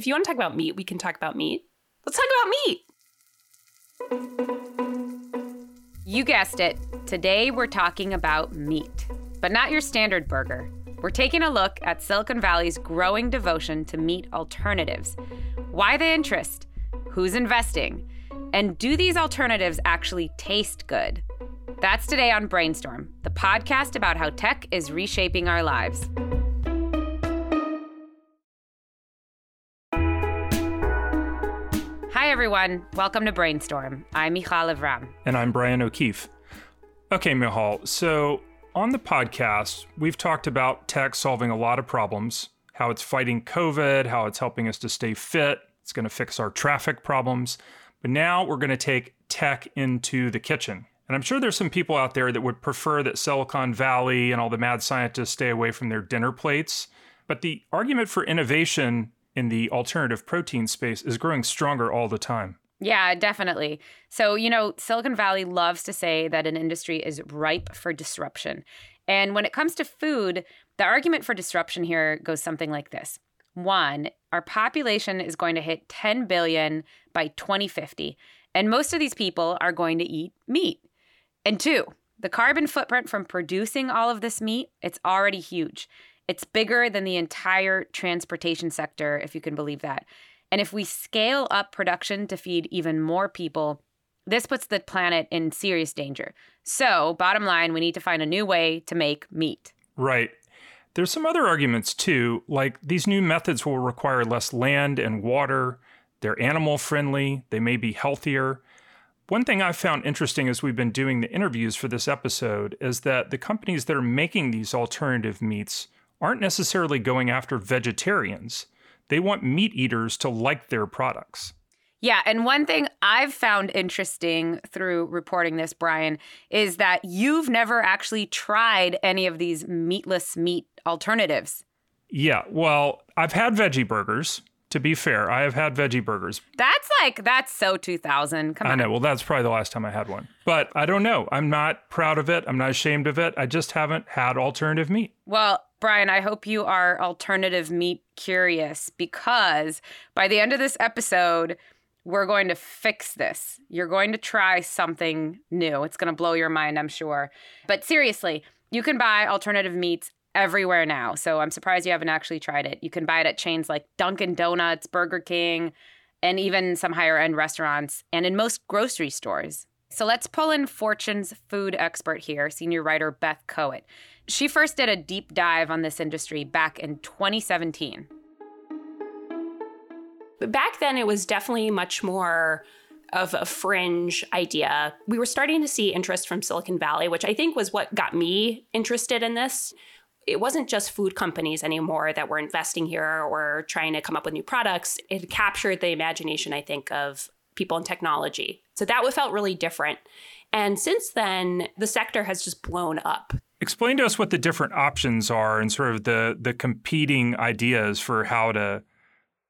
if you want to talk about meat, we can talk about meat. Let's talk about meat. You guessed it. Today we're talking about meat, but not your standard burger. We're taking a look at Silicon Valley's growing devotion to meat alternatives. Why the interest? Who's investing? And do these alternatives actually taste good? That's today on Brainstorm, the podcast about how tech is reshaping our lives. Everyone. Welcome to Brainstorm. I'm Michal Lev-Ram. And I'm Brian O'Keefe. Okay, Michal. So, on the podcast, we've talked about tech solving a lot of problems, how it's fighting COVID, how it's helping us to stay fit, it's going to fix our traffic problems. But now we're going to take tech into the kitchen. And I'm sure there's some people out there that would prefer that Silicon Valley and all the mad scientists stay away from their dinner plates. But the argument for innovation in the alternative protein space is growing stronger all the time. Yeah, definitely. So, you know, Silicon Valley loves to say that an industry is ripe for disruption. And when it comes to food, the argument for disruption here goes something like this one, our population is going to hit 10 billion by 2050, and most of these people are going to eat meat. And two, the carbon footprint from producing all of this meat, it's already huge. It's bigger than the entire transportation sector, if you can believe that. And if we scale up production to feed even more people, this puts the planet in serious danger. So, bottom line, we need to find a new way to make meat. Right. There's some other arguments too, like these new methods will require less land and water, they're animal friendly, they may be healthier. One thing I've found interesting as we've been doing the interviews for this episode is that the companies that are making these alternative meats aren't necessarily going after vegetarians. They want meat eaters to like their products. Yeah, and one thing I've found interesting through reporting this, Brian, is that you've never actually tried any of these meatless meat alternatives. Yeah, well, I've had veggie burgers. To be fair, I have had veggie burgers. That's like that's so 2000. Come on. I know. Well, that's probably the last time I had one. But I don't know. I'm not proud of it. I'm not ashamed of it. I just haven't had alternative meat. Well, Brian, I hope you are alternative meat curious because by the end of this episode, we're going to fix this. You're going to try something new. It's going to blow your mind, I'm sure. But seriously, you can buy alternative meats everywhere now. So I'm surprised you haven't actually tried it. You can buy it at chains like Dunkin' Donuts, Burger King, and even some higher end restaurants and in most grocery stores. So let's pull in Fortune's food expert here, senior writer Beth Kowitt. She first did a deep dive on this industry back in 2017. But Back then, it was definitely much more of a fringe idea. We were starting to see interest from Silicon Valley, which I think was what got me interested in this it wasn't just food companies anymore that were investing here or trying to come up with new products. It captured the imagination, I think, of people in technology. So that felt really different. And since then, the sector has just blown up. Explain to us what the different options are and sort of the the competing ideas for how to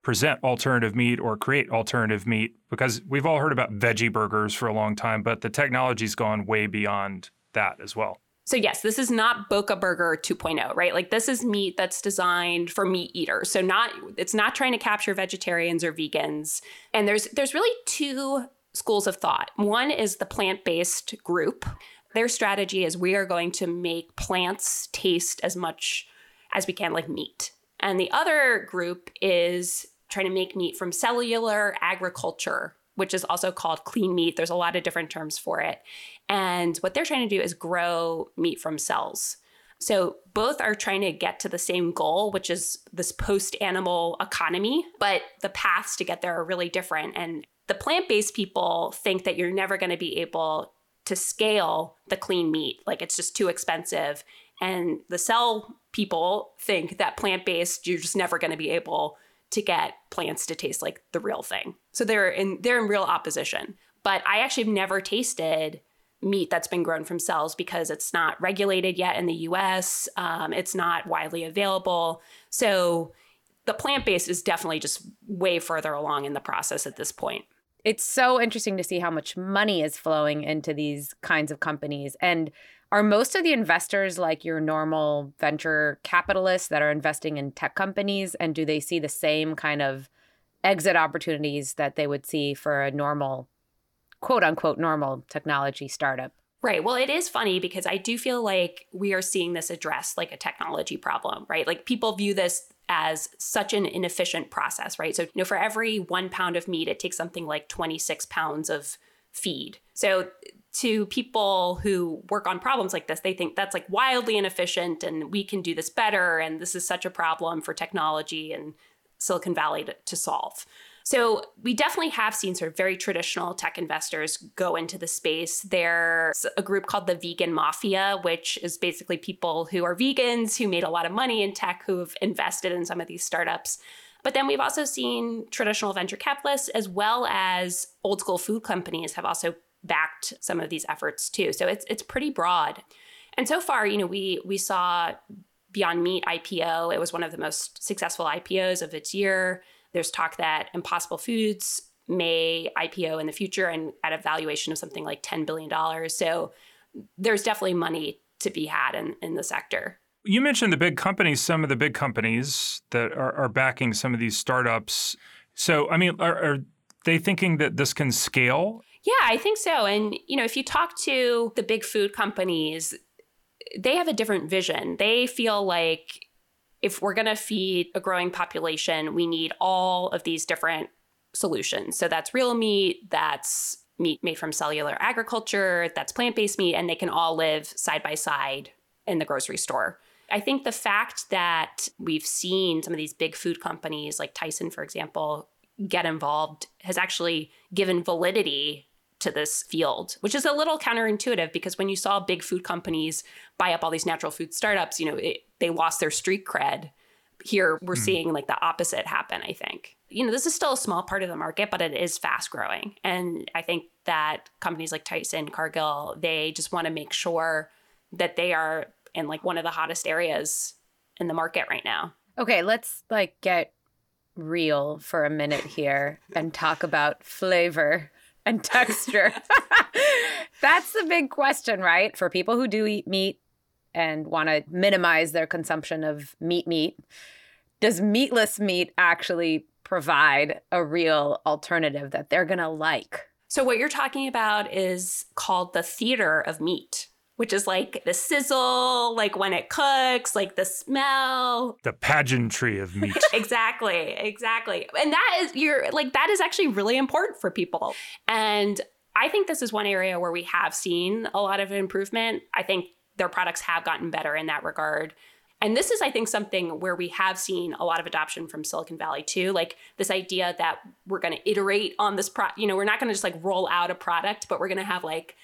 present alternative meat or create alternative meat because we've all heard about veggie burgers for a long time, but the technology's gone way beyond that as well. So yes, this is not Boca Burger 2.0, right? Like this is meat that's designed for meat eaters. So not it's not trying to capture vegetarians or vegans. And there's there's really two schools of thought. One is the plant-based group. Their strategy is we are going to make plants taste as much as we can like meat. And the other group is trying to make meat from cellular agriculture which is also called clean meat. There's a lot of different terms for it. And what they're trying to do is grow meat from cells. So both are trying to get to the same goal, which is this post animal economy, but the paths to get there are really different. And the plant based people think that you're never going to be able to scale the clean meat, like it's just too expensive. And the cell people think that plant based, you're just never going to be able to get plants to taste like the real thing. So they're in they're in real opposition. But I actually have never tasted meat that's been grown from cells because it's not regulated yet in the US. Um, it's not widely available. So the plant based is definitely just way further along in the process at this point. It's so interesting to see how much money is flowing into these kinds of companies. And are most of the investors like your normal venture capitalists that are investing in tech companies? And do they see the same kind of exit opportunities that they would see for a normal, quote unquote, normal technology startup. Right. Well, it is funny because I do feel like we are seeing this addressed like a technology problem, right? Like people view this as such an inefficient process, right? So, you know, for every one pound of meat, it takes something like 26 pounds of feed. So, to people who work on problems like this, they think that's like wildly inefficient and we can do this better. And this is such a problem for technology and Silicon Valley to, to solve. So we definitely have seen sort of very traditional tech investors go into the space. There's a group called the Vegan Mafia, which is basically people who are vegans who made a lot of money in tech who have invested in some of these startups. But then we've also seen traditional venture capitalists as well as old school food companies have also backed some of these efforts too. So it's it's pretty broad. And so far, you know, we we saw Beyond Meat IPO. It was one of the most successful IPOs of its year. There's talk that Impossible Foods may IPO in the future and at a valuation of something like $10 billion. So there's definitely money to be had in, in the sector. You mentioned the big companies, some of the big companies that are, are backing some of these startups. So, I mean, are, are they thinking that this can scale? Yeah, I think so. And, you know, if you talk to the big food companies, they have a different vision. They feel like if we're going to feed a growing population, we need all of these different solutions. So that's real meat, that's meat made from cellular agriculture, that's plant based meat, and they can all live side by side in the grocery store. I think the fact that we've seen some of these big food companies like Tyson, for example, get involved has actually given validity to this field, which is a little counterintuitive because when you saw big food companies buy up all these natural food startups, you know, it, they lost their street cred. Here, we're mm. seeing like the opposite happen, I think. You know, this is still a small part of the market, but it is fast growing. And I think that companies like Tyson, Cargill, they just want to make sure that they are in like one of the hottest areas in the market right now. Okay, let's like get real for a minute here and talk about flavor and texture. That's the big question, right? For people who do eat meat and want to minimize their consumption of meat meat, does meatless meat actually provide a real alternative that they're going to like? So, what you're talking about is called the theater of meat which is like the sizzle, like when it cooks, like the smell. The pageantry of meat. exactly, exactly. And that is you're like that is actually really important for people. And I think this is one area where we have seen a lot of improvement. I think their products have gotten better in that regard. And this is, I think, something where we have seen a lot of adoption from Silicon Valley too. Like this idea that we're going to iterate on this pro, you know, we're not going to just like roll out a product, but we're going to have like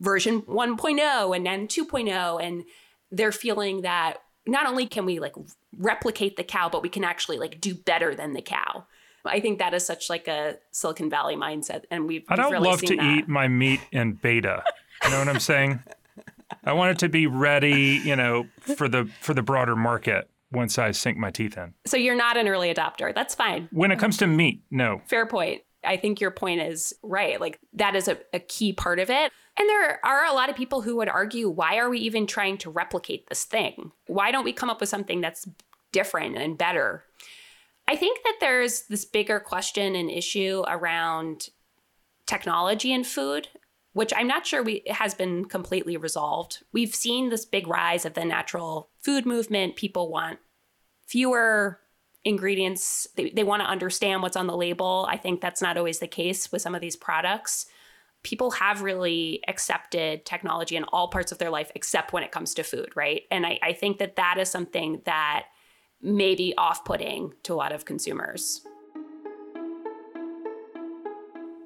version 1.0 and then 2.0 and they're feeling that not only can we like replicate the cow but we can actually like do better than the cow. I think that is such like a silicon valley mindset and we've i don't really love to that. eat my meat in beta. You know what i'm saying? I want it to be ready you know for the for the broader market once i sink my teeth in. So you're not an early adopter. That's fine. When it comes to meat no. Fair point I think your point is right. Like that is a, a key part of it. And there are a lot of people who would argue why are we even trying to replicate this thing? Why don't we come up with something that's different and better? I think that there's this bigger question and issue around technology and food, which I'm not sure we has been completely resolved. We've seen this big rise of the natural food movement. People want fewer ingredients. They, they want to understand what's on the label. I think that's not always the case with some of these products people have really accepted technology in all parts of their life except when it comes to food, right? And I, I think that that is something that may be off putting to a lot of consumers.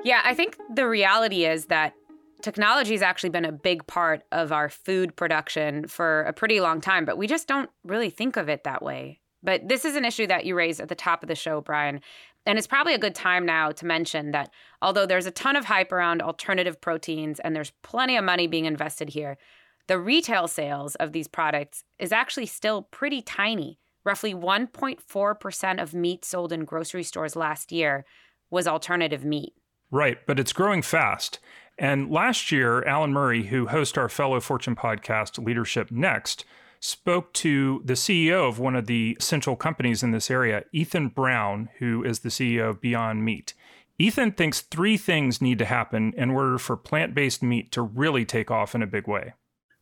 Yeah, I think the reality is that technology has actually been a big part of our food production for a pretty long time, but we just don't really think of it that way. But this is an issue that you raised at the top of the show, Brian. And it's probably a good time now to mention that although there's a ton of hype around alternative proteins and there's plenty of money being invested here, the retail sales of these products is actually still pretty tiny. Roughly 1.4% of meat sold in grocery stores last year was alternative meat. Right, but it's growing fast. And last year, Alan Murray, who hosts our fellow Fortune podcast, Leadership Next, spoke to the CEO of one of the central companies in this area, Ethan Brown, who is the CEO of Beyond Meat. Ethan thinks three things need to happen in order for plant based meat to really take off in a big way.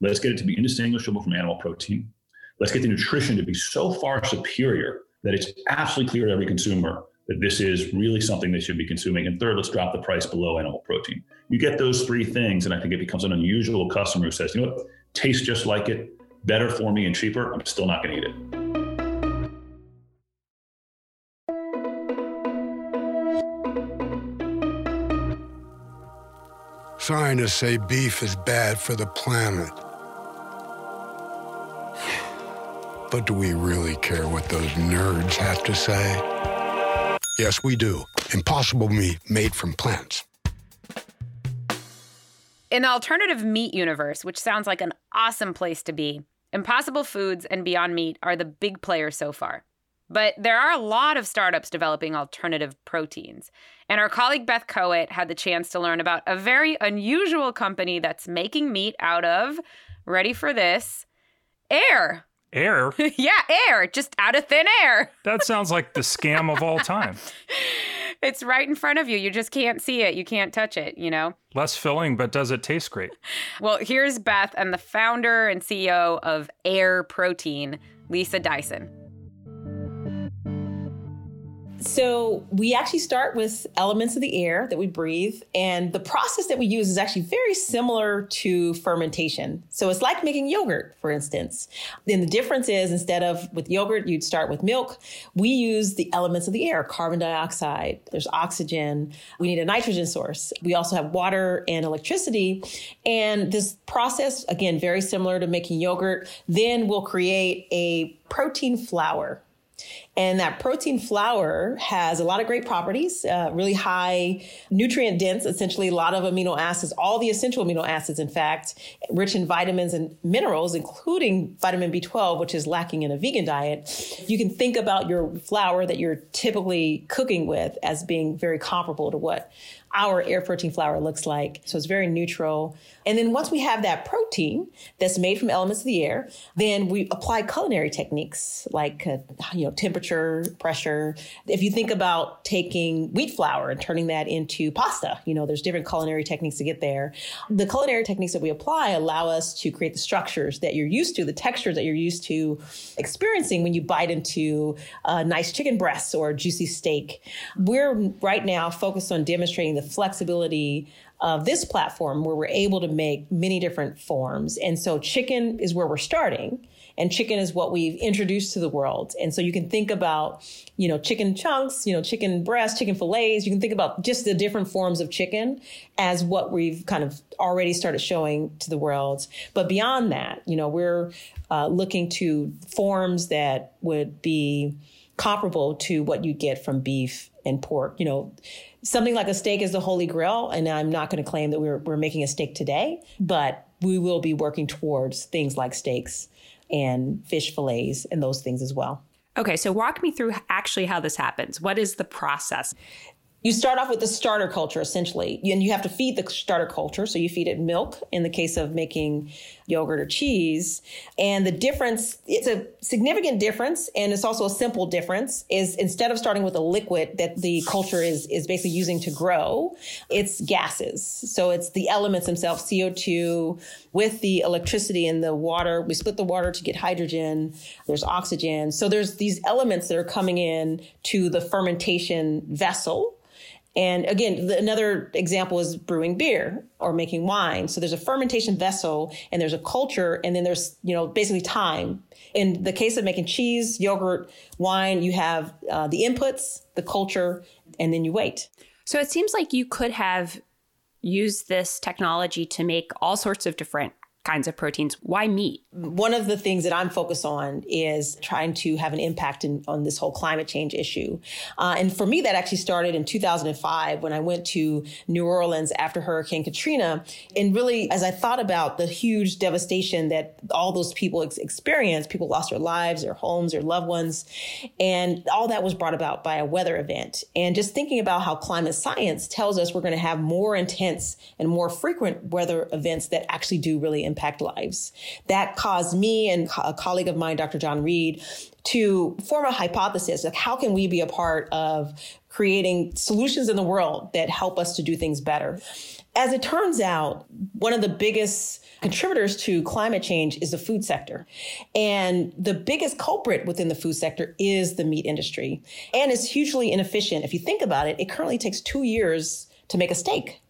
Let's get it to be indistinguishable from animal protein. Let's get the nutrition to be so far superior that it's absolutely clear to every consumer that this is really something they should be consuming. And third, let's drop the price below animal protein. You get those three things, and I think it becomes an unusual customer who says, you know what, tastes just like it, better for me and cheaper. I'm still not going to eat it. Scientists say beef is bad for the planet. But do we really care what those nerds have to say? Yes, we do. Impossible meat made from plants. In the alternative meat universe, which sounds like an awesome place to be, Impossible Foods and Beyond Meat are the big players so far. But there are a lot of startups developing alternative proteins. And our colleague Beth Kowitt had the chance to learn about a very unusual company that's making meat out of, ready for this, air. Air? yeah, air, just out of thin air. that sounds like the scam of all time. it's right in front of you. You just can't see it. You can't touch it, you know? Less filling, but does it taste great? Well, here's Beth and the founder and CEO of Air Protein, Lisa Dyson. So we actually start with elements of the air that we breathe. And the process that we use is actually very similar to fermentation. So it's like making yogurt, for instance. Then the difference is instead of with yogurt, you'd start with milk. We use the elements of the air, carbon dioxide, there's oxygen. We need a nitrogen source. We also have water and electricity. And this process, again, very similar to making yogurt. Then we'll create a protein flour and that protein flour has a lot of great properties, uh, really high nutrient dense, essentially a lot of amino acids, all the essential amino acids, in fact, rich in vitamins and minerals, including vitamin B12, which is lacking in a vegan diet. You can think about your flour that you're typically cooking with as being very comparable to what our air protein flour looks like. So it's very neutral. And then once we have that protein that's made from elements of the air, then we apply culinary techniques like uh, you know temperature, pressure. If you think about taking wheat flour and turning that into pasta, you know there's different culinary techniques to get there. The culinary techniques that we apply allow us to create the structures that you're used to, the textures that you're used to experiencing when you bite into a nice chicken breast or juicy steak. We're right now focused on demonstrating the flexibility of this platform where we're able to make many different forms. And so chicken is where we're starting and chicken is what we've introduced to the world. And so you can think about, you know, chicken chunks, you know, chicken breasts, chicken fillets. You can think about just the different forms of chicken as what we've kind of already started showing to the world. But beyond that, you know, we're uh, looking to forms that would be comparable to what you get from beef and pork. You know, something like a steak is the holy grail, and I'm not going to claim that we're we're making a steak today, but we will be working towards things like steaks and fish fillets and those things as well. Okay, so walk me through actually how this happens. What is the process? You start off with the starter culture essentially. And you have to feed the starter culture. So you feed it milk in the case of making yogurt or cheese. And the difference it's a significant difference and it's also a simple difference is instead of starting with a liquid that the culture is is basically using to grow it's gases. So it's the elements themselves co2 with the electricity and the water. We split the water to get hydrogen. There's oxygen. So there's these elements that are coming in to the fermentation vessel and again, the, another example is brewing beer or making wine. So there's a fermentation vessel and there's a culture and then there's, you know, basically time. In the case of making cheese, yogurt, wine, you have uh, the inputs, the culture, and then you wait. So it seems like you could have used this technology to make all sorts of different kinds of proteins. Why meat? One of the things that I'm focused on is trying to have an impact in, on this whole climate change issue. Uh, and for me, that actually started in 2005 when I went to New Orleans after Hurricane Katrina. And really, as I thought about the huge devastation that all those people ex- experienced, people lost their lives, their homes, their loved ones. And all that was brought about by a weather event. And just thinking about how climate science tells us we're going to have more intense and more frequent weather events that actually do really impact lives. That caused me and a colleague of mine, Dr. John Reed, to form a hypothesis of how can we be a part of creating solutions in the world that help us to do things better. As it turns out, one of the biggest contributors to climate change is the food sector. And the biggest culprit within the food sector is the meat industry. And it's hugely inefficient. If you think about it, it currently takes two years to make a steak.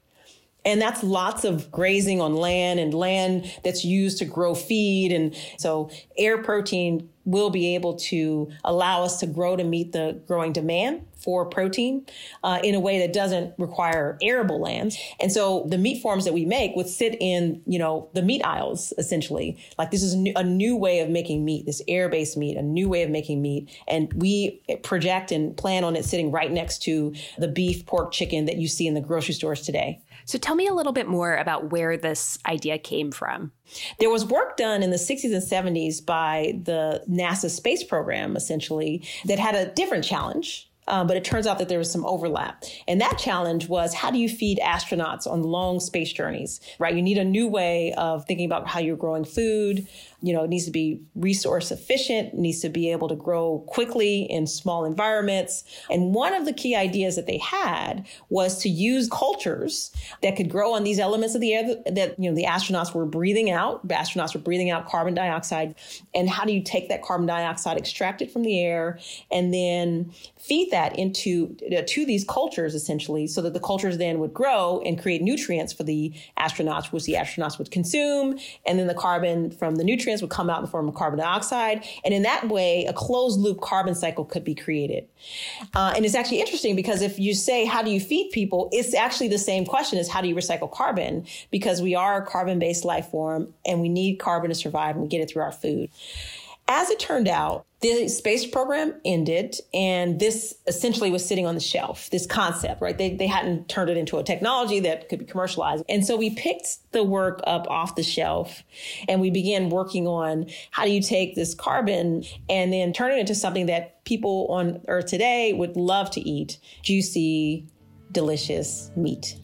And that's lots of grazing on land and land that's used to grow feed. And so air protein will be able to allow us to grow to meet the growing demand for protein uh, in a way that doesn't require arable lands. And so the meat forms that we make would sit in, you know, the meat aisles essentially. Like this is a new way of making meat, this air-based meat, a new way of making meat. And we project and plan on it sitting right next to the beef, pork, chicken that you see in the grocery stores today. So tell me a little bit more about where this idea came from. There was work done in the 60s and 70s by the NASA space program, essentially, that had a different challenge. Um, but it turns out that there was some overlap. And that challenge was how do you feed astronauts on long space journeys, right? You need a new way of thinking about how you're growing food, you know, it needs to be resource efficient, needs to be able to grow quickly in small environments. And one of the key ideas that they had was to use cultures that could grow on these elements of the air that, you know, the astronauts were breathing out. The astronauts were breathing out carbon dioxide. And how do you take that carbon dioxide, extract it from the air, and then feed that into uh, to these cultures essentially so that the cultures then would grow and create nutrients for the astronauts which the astronauts would consume and then the carbon from the nutrients nutrients would come out in the form of carbon dioxide. And in that way, a closed loop carbon cycle could be created. Uh, and it's actually interesting because if you say, how do you feed people? It's actually the same question as how do you recycle carbon? Because we are a carbon based life form and we need carbon to survive and we get it through our food. As it turned out, the space program ended and this essentially was sitting on the shelf, this concept, right? They, they hadn't turned it into a technology that could be commercialized. And so we picked the work up off the shelf and we began working on how do you take this carbon and then turn it into something that people on earth today would love to eat juicy, delicious meat.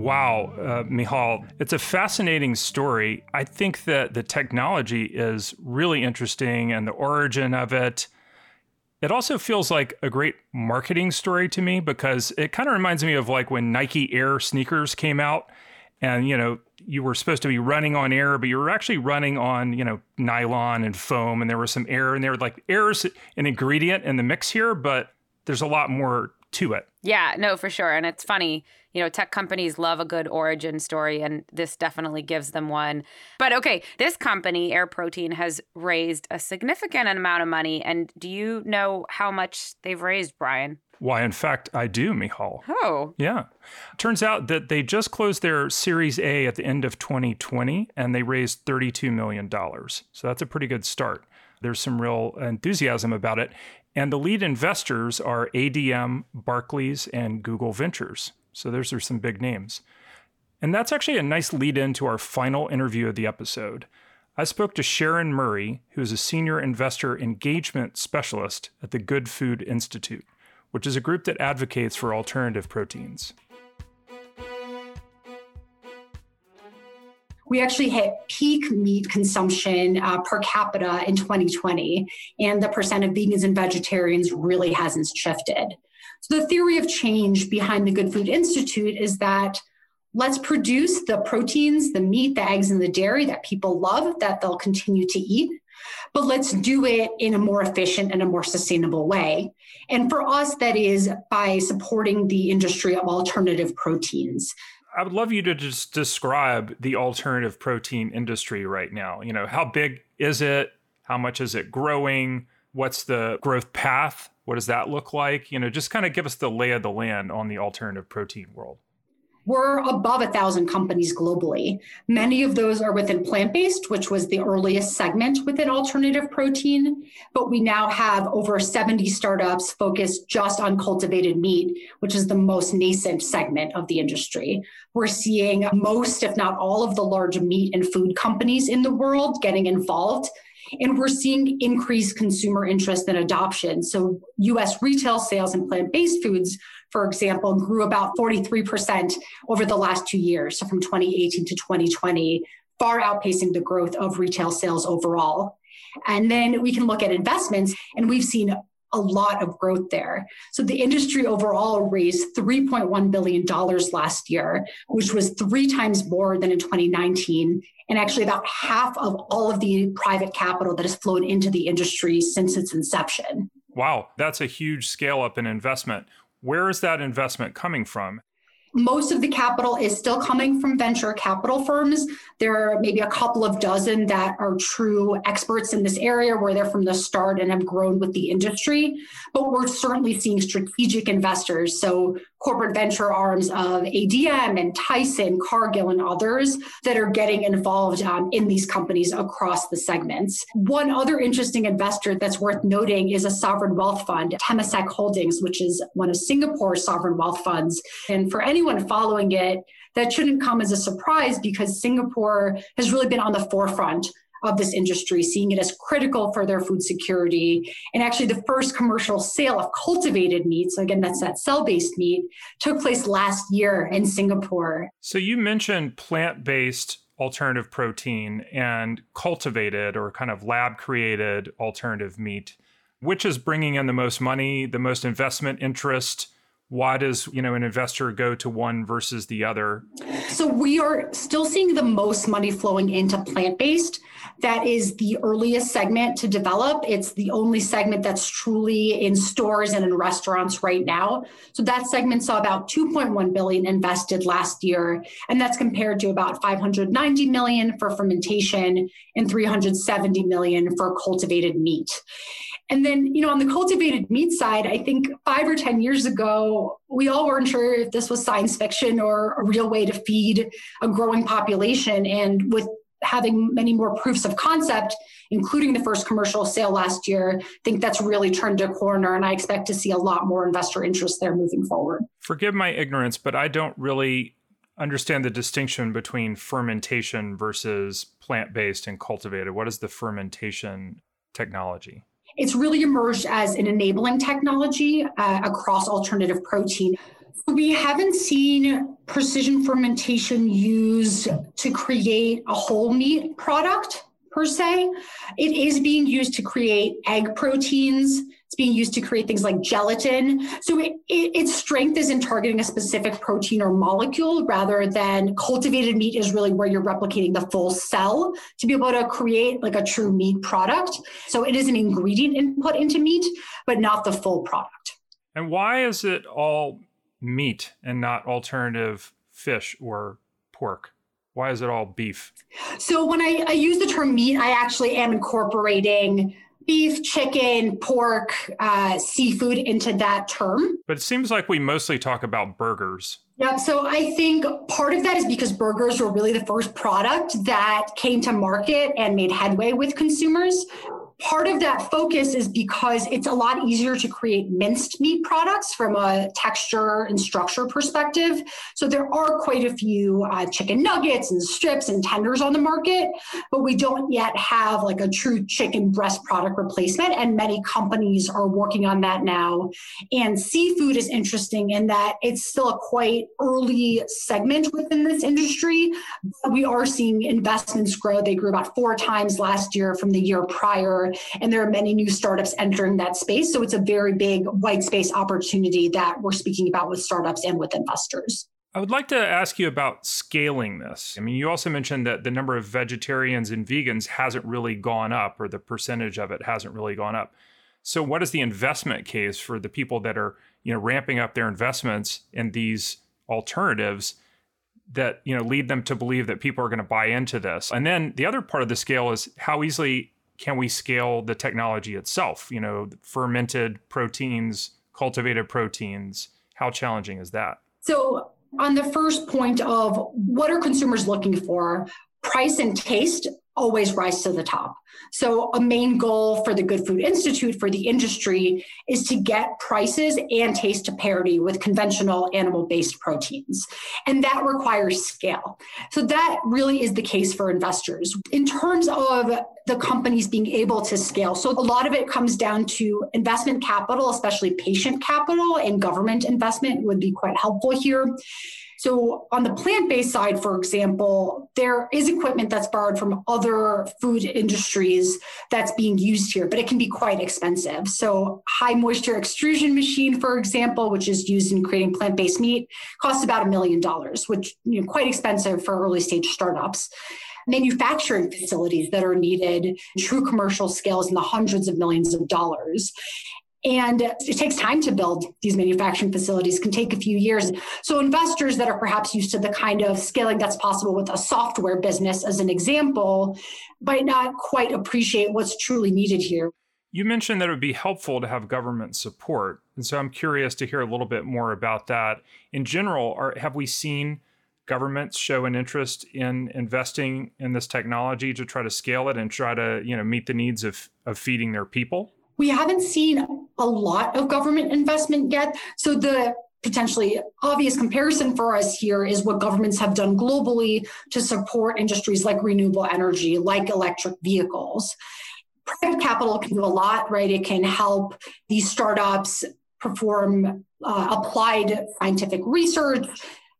Wow, uh, Michal, it's a fascinating story. I think that the technology is really interesting and the origin of it. It also feels like a great marketing story to me because it kind of reminds me of like when Nike Air sneakers came out and you know you were supposed to be running on air but you were actually running on you know nylon and foam and there was some air and there were like air is an ingredient in the mix here but there's a lot more to it yeah no for sure and it's funny you know, tech companies love a good origin story, and this definitely gives them one. But okay, this company, Air Protein, has raised a significant amount of money. And do you know how much they've raised, Brian? Why, in fact, I do, Michal. Oh. Yeah. Turns out that they just closed their Series A at the end of 2020 and they raised $32 million. So that's a pretty good start. There's some real enthusiasm about it. And the lead investors are ADM, Barclays, and Google Ventures. So those are some big names. And that's actually a nice lead in to our final interview of the episode. I spoke to Sharon Murray, who is a senior investor engagement specialist at the Good Food Institute, which is a group that advocates for alternative proteins. We actually hit peak meat consumption uh, per capita in 2020, and the percent of vegans and vegetarians really hasn't shifted. So the theory of change behind the Good Food Institute is that let's produce the proteins, the meat, the eggs, and the dairy that people love, that they'll continue to eat. But let's do it in a more efficient and a more sustainable way. And for us, that is by supporting the industry of alternative proteins. I would love you to just describe the alternative protein industry right now. You know, how big is it? How much is it growing? What's the growth path what does that look like? You know, just kind of give us the lay of the land on the alternative protein world. We're above a thousand companies globally. Many of those are within plant based, which was the earliest segment within alternative protein. But we now have over 70 startups focused just on cultivated meat, which is the most nascent segment of the industry. We're seeing most, if not all, of the large meat and food companies in the world getting involved And we're seeing increased consumer interest and adoption. So, US retail sales in plant based foods, for example, grew about 43% over the last two years, so from 2018 to 2020, far outpacing the growth of retail sales overall. And then we can look at investments, and we've seen a lot of growth there. So the industry overall raised $3.1 billion last year, which was three times more than in 2019, and actually about half of all of the private capital that has flowed into the industry since its inception. Wow, that's a huge scale up in investment. Where is that investment coming from? most of the capital is still coming from venture capital firms. There are maybe a couple of dozen that are true experts in this area where they're from the start and have grown with the industry. But we're certainly seeing strategic investors. So corporate venture arms of ADM and Tyson, Cargill, and others that are getting involved um, in these companies across the segments. One other interesting investor that's worth noting is a sovereign wealth fund, Temasek Holdings, which is one of Singapore's sovereign wealth funds. And for anyone following it, that shouldn't come as a surprise because Singapore has really been on the forefront of this industry, seeing it as critical for their food security. And actually, the first commercial sale of cultivated meat, so again, that's that cell based meat, took place last year in Singapore. So you mentioned plant based alternative protein and cultivated or kind of lab created alternative meat. Which is bringing in the most money, the most investment interest? Why does you know an investor go to one versus the other? So we are still seeing the most money flowing into plant-based. That is the earliest segment to develop. It's the only segment that's truly in stores and in restaurants right now. So that segment saw about 2.1 billion invested last year and that's compared to about 590 million for fermentation and 370 million for cultivated meat and then, you know, on the cultivated meat side, I think five or 10 years ago, we all weren't sure if this was science fiction or a real way to feed a growing population. And with having many more proofs of concept, including the first commercial sale last year, I think that's really turned a corner. And I expect to see a lot more investor interest there moving forward. Forgive my ignorance, but I don't really understand the distinction between fermentation versus plant based and cultivated. What is the fermentation technology? It's really emerged as an enabling technology uh, across alternative protein. We haven't seen precision fermentation used to create a whole meat product per se. It is being used to create egg proteins. It's being used to create things like gelatin. So it, it, its strength is in targeting a specific protein or molecule rather than cultivated meat is really where you're replicating the full cell to be able to create like a true meat product. So it is an ingredient input into meat, but not the full product. And why is it all meat and not alternative fish or pork? Why is it all beef? So when I, I use the term meat, I actually am incorporating beef, chicken, pork, uh, seafood into that term. But it seems like we mostly talk about burgers. Yeah, so I think part of that is because burgers were really the first product that came to market and made headway with consumers. Part of that focus is because it's a lot easier to create minced meat products from a texture and structure perspective. So there are quite a few uh, chicken nuggets and strips and tenders on the market, but we don't yet have like a true chicken breast product replacement. And many companies are working on that now. And seafood is interesting in that it's still a quite early segment within this industry. But We are seeing investments grow. They grew about four times last year from the year prior and there are many new startups entering that space. So it's a very big white space opportunity that we're speaking about with startups and with investors. I would like to ask you about scaling this. I mean, you also mentioned that the number of vegetarians and vegans hasn't really gone up, or the percentage of it hasn't really gone up. So, what is the investment case for the people that are, you know, ramping up their investments in these alternatives that you know lead them to believe that people are going to buy into this? And then the other part of the scale is how easily can we scale the technology itself? You know, fermented proteins, cultivated proteins. How challenging is that? So, on the first point of what are consumers looking for, price and taste always rise to the top. So, a main goal for the Good Food Institute for the industry is to get prices and taste to parity with conventional animal based proteins. And that requires scale. So, that really is the case for investors. In terms of the companies being able to scale, so a lot of it comes down to investment capital, especially patient capital, and government investment would be quite helpful here. So, on the plant based side, for example, there is equipment that's borrowed from other food industries that's being used here, but it can be quite expensive. So, high moisture extrusion machine, for example, which is used in creating plant based meat, costs about a million dollars, which you know quite expensive for early stage startups manufacturing facilities that are needed, true commercial scales in the hundreds of millions of dollars. And it takes time to build these manufacturing facilities, can take a few years. So, investors that are perhaps used to the kind of scaling that's possible with a software business, as an example, might not quite appreciate what's truly needed here. You mentioned that it would be helpful to have government support. And so, I'm curious to hear a little bit more about that. In general, are, have we seen governments show an interest in investing in this technology to try to scale it and try to you know meet the needs of, of feeding their people? We haven't seen a lot of government investment yet. So the potentially obvious comparison for us here is what governments have done globally to support industries like renewable energy, like electric vehicles. Private capital can do a lot, right? It can help these startups perform uh, applied scientific research,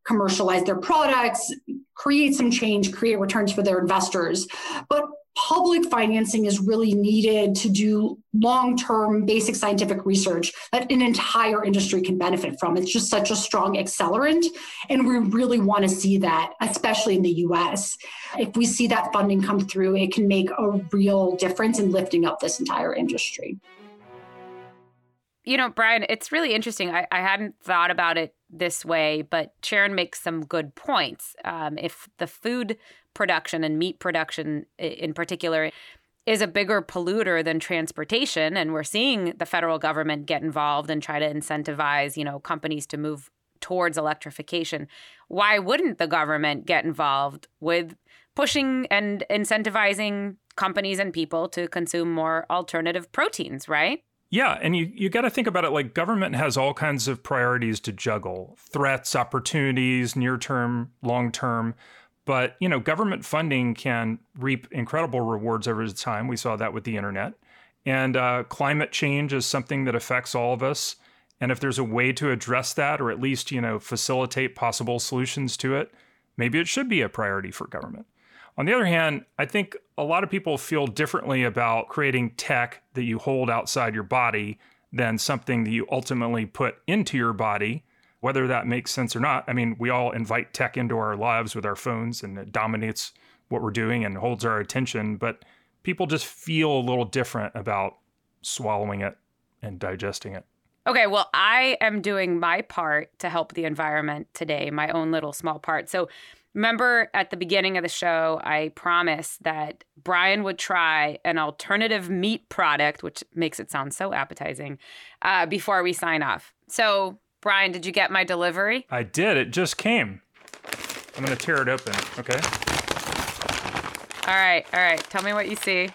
commercialize their products, create some change, create returns for their investors. But public financing is really needed to do long term basic scientific research that an entire industry can benefit from. It's just such a strong accelerant. And we really want to see that, especially in the US. If we see that funding come through, it can make a real difference in lifting up this entire industry. You know, Brian, it's really interesting. I, I hadn't thought about it this way, but Sharon makes some good points. Um, if the food production and meat production in particular is a bigger polluter than transportation. And we're seeing the federal government get involved and try to incentivize you know companies to move towards electrification. Why wouldn't the government get involved with pushing and incentivizing companies and people to consume more alternative proteins right? Yeah, and you, you got to think about it like government has all kinds of priorities to juggle threats, opportunities, near term, long term. But you know, government funding can reap incredible rewards over time. We saw that with the internet, and uh, climate change is something that affects all of us. And if there's a way to address that, or at least you know facilitate possible solutions to it, maybe it should be a priority for government. On the other hand, I think a lot of people feel differently about creating tech that you hold outside your body than something that you ultimately put into your body whether that makes sense or not. I mean, we all invite tech into our lives with our phones and it dominates what we're doing and holds our attention, but people just feel a little different about swallowing it and digesting it. Okay, well, I am doing my part to help the environment today, my own little small part. So, remember at the beginning of the show, I promised that Brian would try an alternative meat product, which makes it sound so appetizing, uh, before we sign off. So, Brian, did you get my delivery? I did. It just came. I'm going to tear it open, okay? All right, all right. Tell me what you see.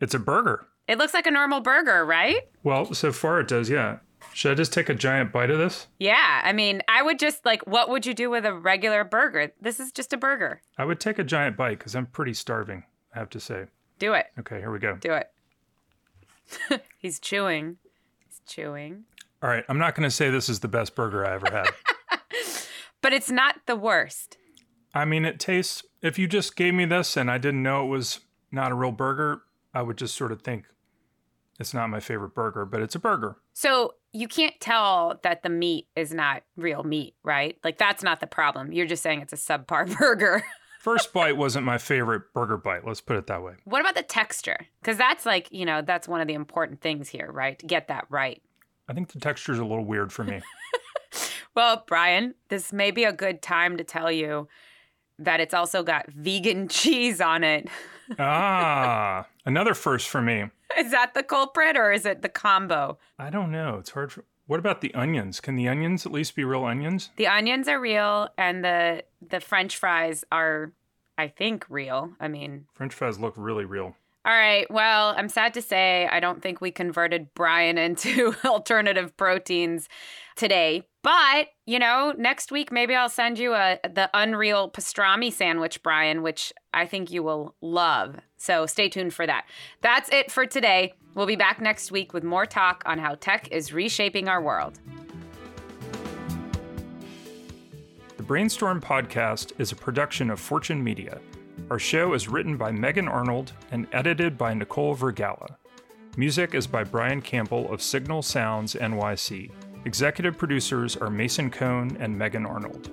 It's a burger. It looks like a normal burger, right? Well, so far it does, yeah. Should I just take a giant bite of this? Yeah, I mean, I would just like, what would you do with a regular burger? This is just a burger. I would take a giant bite because I'm pretty starving, I have to say. Do it. Okay, here we go. Do it. He's chewing. He's chewing. All right, I'm not going to say this is the best burger I ever had. but it's not the worst. I mean, it tastes, if you just gave me this and I didn't know it was not a real burger, I would just sort of think it's not my favorite burger, but it's a burger. So you can't tell that the meat is not real meat, right? Like that's not the problem. You're just saying it's a subpar burger. First bite wasn't my favorite burger bite. Let's put it that way. What about the texture? Because that's like, you know, that's one of the important things here, right? To get that right. I think the texture is a little weird for me. well, Brian, this may be a good time to tell you that it's also got vegan cheese on it. ah, another first for me. Is that the culprit or is it the combo? I don't know. It's hard for What about the onions? Can the onions at least be real onions? The onions are real and the the french fries are I think, real. I mean, French fries look really real. All right. Well, I'm sad to say I don't think we converted Brian into alternative proteins today. But, you know, next week maybe I'll send you a the unreal pastrami sandwich, Brian, which I think you will love. So stay tuned for that. That's it for today. We'll be back next week with more talk on how tech is reshaping our world. The Brainstorm podcast is a production of Fortune Media. Our show is written by Megan Arnold and edited by Nicole Vergala. Music is by Brian Campbell of Signal Sounds NYC. Executive producers are Mason Cohn and Megan Arnold.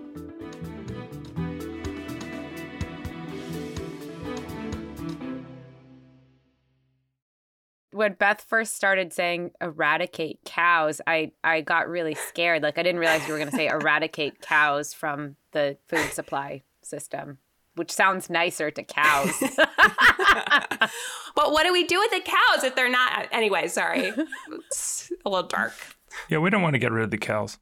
when Beth first started saying eradicate cows, I, I got really scared. Like I didn't realize you were going to say eradicate cows from the food supply system which sounds nicer to cows. but what do we do with the cows if they're not? Anyway, sorry. It's a little dark. Yeah, we don't want to get rid of the cows.